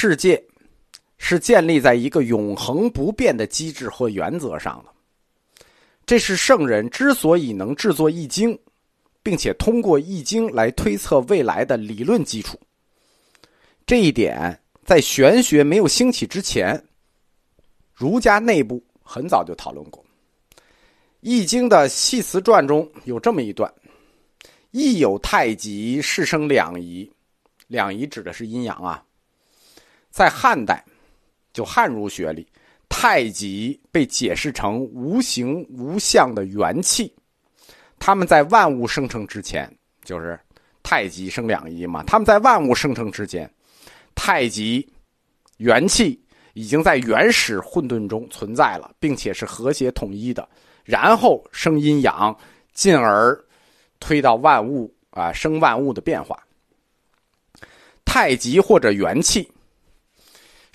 世界是建立在一个永恒不变的机制或原则上的。这是圣人之所以能制作易经，并且通过易经来推测未来的理论基础。这一点在玄学没有兴起之前，儒家内部很早就讨论过。《易经》的《系辞传》中有这么一段：“易有太极，是生两仪。两仪指的是阴阳啊。”在汉代，就汉儒学里。太极被解释成无形无相的元气，他们在万物生成之前，就是太极生两仪嘛。他们在万物生成之前，太极元气已经在原始混沌中存在了，并且是和谐统一的。然后生阴阳，进而推到万物啊，生万物的变化。太极或者元气，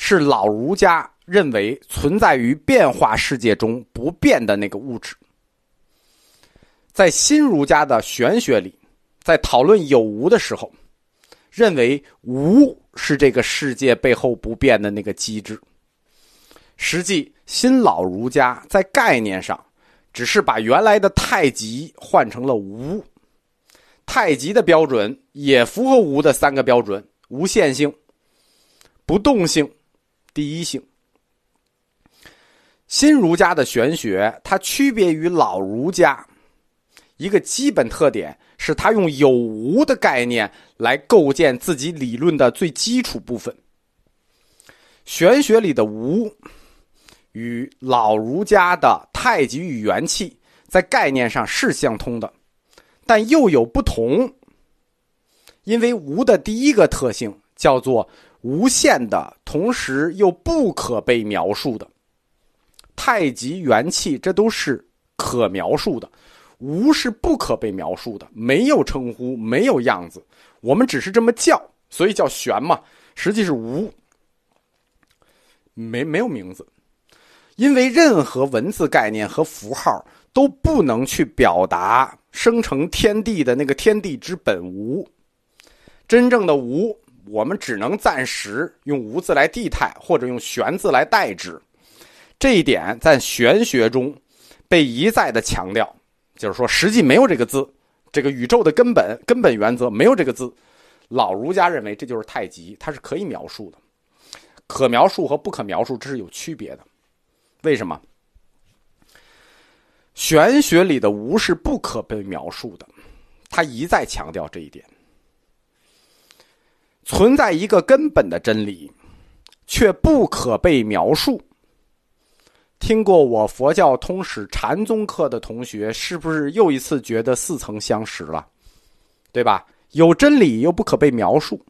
是老儒家。认为存在于变化世界中不变的那个物质，在新儒家的玄学里，在讨论有无的时候，认为无是这个世界背后不变的那个机制。实际新老儒家在概念上，只是把原来的太极换成了无。太极的标准也符合无的三个标准：无限性、不动性、第一性。新儒家的玄学，它区别于老儒家，一个基本特点是，它用有无的概念来构建自己理论的最基础部分。玄学里的无，与老儒家的太极与元气在概念上是相通的，但又有不同。因为无的第一个特性叫做无限的，同时又不可被描述的。太极元气，这都是可描述的；无是不可被描述的，没有称呼，没有样子。我们只是这么叫，所以叫玄嘛。实际是无，没没有名字。因为任何文字概念和符号都不能去表达生成天地的那个天地之本无。真正的无，我们只能暂时用无字来替代，或者用玄字来代之。这一点在玄学中被一再的强调，就是说实际没有这个字，这个宇宙的根本根本原则没有这个字。老儒家认为这就是太极，它是可以描述的，可描述和不可描述这是有区别的。为什么？玄学里的无是不可被描述的，他一再强调这一点。存在一个根本的真理，却不可被描述。听过我佛教通史禅宗课的同学，是不是又一次觉得似曾相识了？对吧？有真理又不可被描述，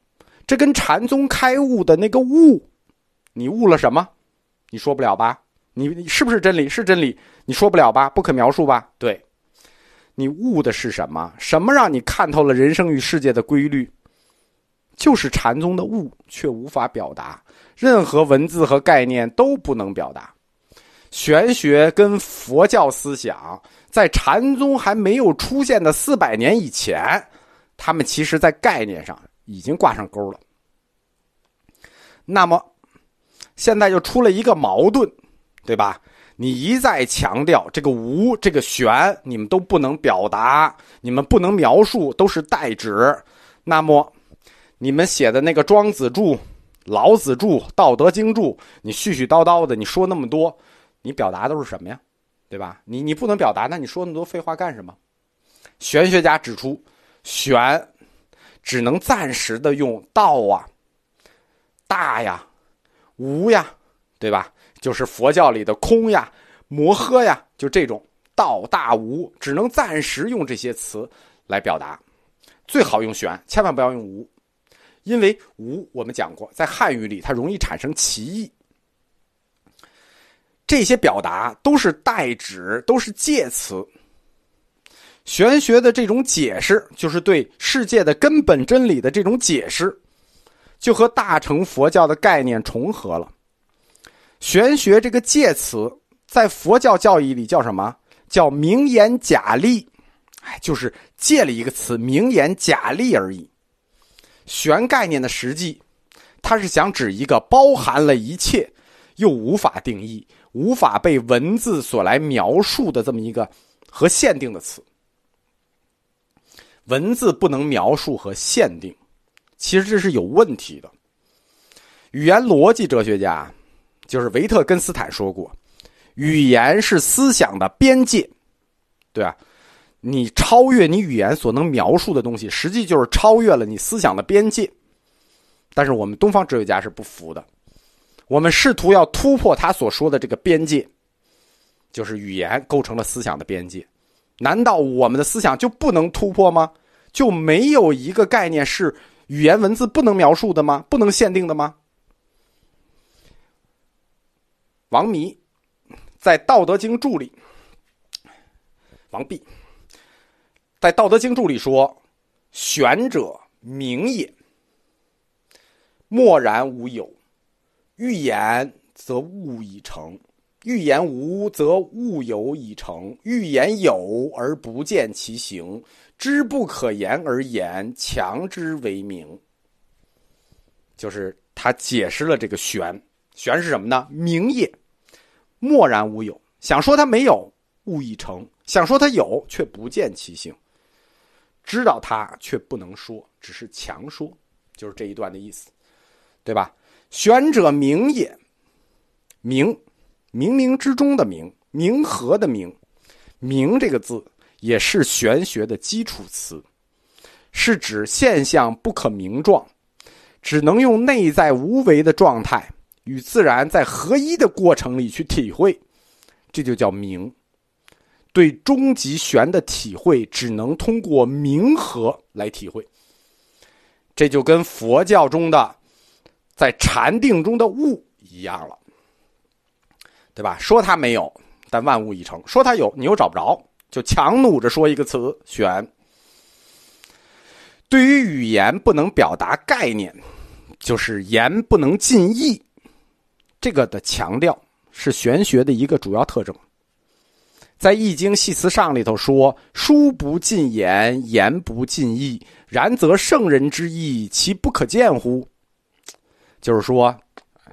这跟禅宗开悟的那个悟，你悟了什么？你说不了吧？你是不是真理？是真理？你说不了吧？不可描述吧？对，你悟的是什么？什么让你看透了人生与世界的规律？就是禅宗的悟，却无法表达，任何文字和概念都不能表达。玄学跟佛教思想在禅宗还没有出现的四百年以前，他们其实在概念上已经挂上钩了。那么，现在就出了一个矛盾，对吧？你一再强调这个无、这个玄，你们都不能表达，你们不能描述，都是代指。那么，你们写的那个《庄子注》《老子注》《道德经注》，你絮絮叨叨的，你说那么多。你表达都是什么呀？对吧？你你不能表达，那你说那么多废话干什么？玄学家指出，玄只能暂时的用道啊、大呀、无呀，对吧？就是佛教里的空呀、摩诃呀，就这种道大无，只能暂时用这些词来表达。最好用玄，千万不要用无，因为无我们讲过，在汉语里它容易产生歧义。这些表达都是代指，都是介词。玄学的这种解释，就是对世界的根本真理的这种解释，就和大乘佛教的概念重合了。玄学这个介词，在佛教教义里叫什么？叫名言假立，哎，就是借了一个词“名言假立”而已。玄概念的实际，它是想指一个包含了一切，又无法定义、无法被文字所来描述的这么一个和限定的词。文字不能描述和限定，其实这是有问题的。语言逻辑哲学家就是维特根斯坦说过：“语言是思想的边界。”对啊，你超越你语言所能描述的东西，实际就是超越了你思想的边界。但是我们东方哲学家是不服的，我们试图要突破他所说的这个边界，就是语言构成了思想的边界。难道我们的思想就不能突破吗？就没有一个概念是语言文字不能描述的吗？不能限定的吗？王弥在《道德经注》里，王弼在《道德经注》里说：“玄者明也，默然无有。欲言则物已成，欲言无则物有已成。欲言有而不见其形，知不可言而言，强之为明。”就是他解释了这个“玄”，“玄”是什么呢？明也。默然无有，想说它没有，物已成；想说它有，却不见其形。知道他却不能说，只是强说，就是这一段的意思，对吧？玄者明也，明，冥冥之中的明，冥和的明，明这个字也是玄学的基础词，是指现象不可名状，只能用内在无为的状态。与自然在合一的过程里去体会，这就叫明。对终极玄的体会，只能通过明和来体会。这就跟佛教中的在禅定中的悟一样了，对吧？说它没有，但万物已成；说它有，你又找不着，就强弩着说一个词“玄”。对于语言不能表达概念，就是言不能尽意。这个的强调是玄学的一个主要特征，在《易经系辞上》里头说：“书不尽言，言不尽意。然则圣人之意，其不可见乎？”就是说，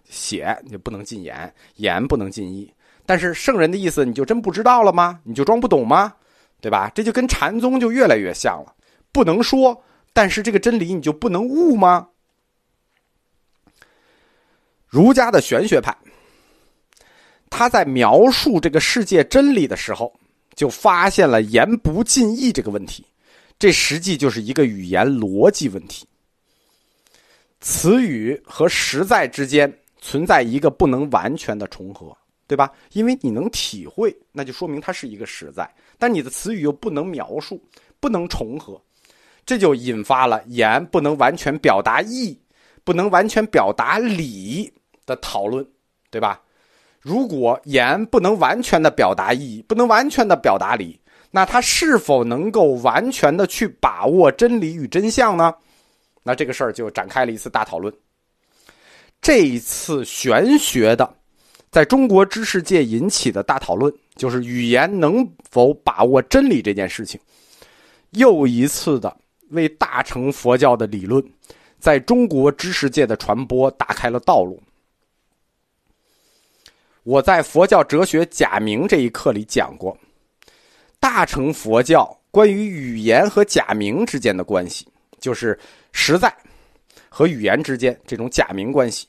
写你不能尽言，言不能尽意。但是圣人的意思，你就真不知道了吗？你就装不懂吗？对吧？这就跟禅宗就越来越像了。不能说，但是这个真理你就不能悟吗？儒家的玄学派，他在描述这个世界真理的时候，就发现了言不尽意这个问题。这实际就是一个语言逻辑问题。词语和实在之间存在一个不能完全的重合，对吧？因为你能体会，那就说明它是一个实在；但你的词语又不能描述，不能重合，这就引发了言不能完全表达意，不能完全表达理。的讨论，对吧？如果言不能完全的表达意义，不能完全的表达理，那它是否能够完全的去把握真理与真相呢？那这个事儿就展开了一次大讨论。这一次玄学的，在中国知识界引起的大讨论，就是语言能否把握真理这件事情，又一次的为大乘佛教的理论在中国知识界的传播打开了道路。我在佛教哲学假名这一课里讲过，大乘佛教关于语言和假名之间的关系，就是实在和语言之间这种假名关系。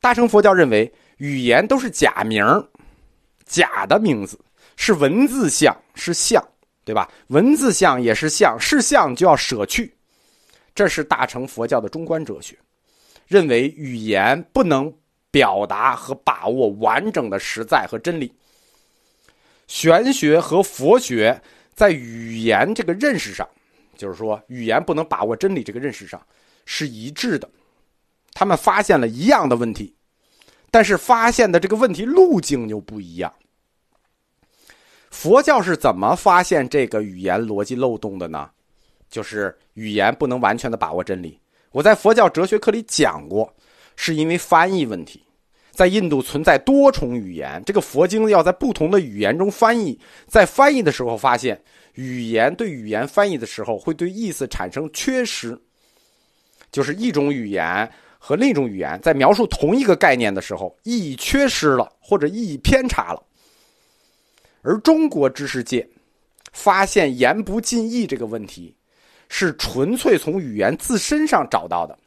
大乘佛教认为语言都是假名，假的名字是文字相，是相，对吧？文字相也是相，是相就要舍去。这是大乘佛教的中观哲学，认为语言不能。表达和把握完整的实在和真理，玄学和佛学在语言这个认识上，就是说语言不能把握真理这个认识上是一致的。他们发现了一样的问题，但是发现的这个问题路径又不一样。佛教是怎么发现这个语言逻辑漏洞的呢？就是语言不能完全的把握真理。我在佛教哲学课里讲过。是因为翻译问题，在印度存在多重语言，这个佛经要在不同的语言中翻译，在翻译的时候发现，语言对语言翻译的时候会对意思产生缺失，就是一种语言和另一种语言在描述同一个概念的时候，意义缺失了或者意义偏差了。而中国知识界发现言不尽意这个问题，是纯粹从语言自身上找到的。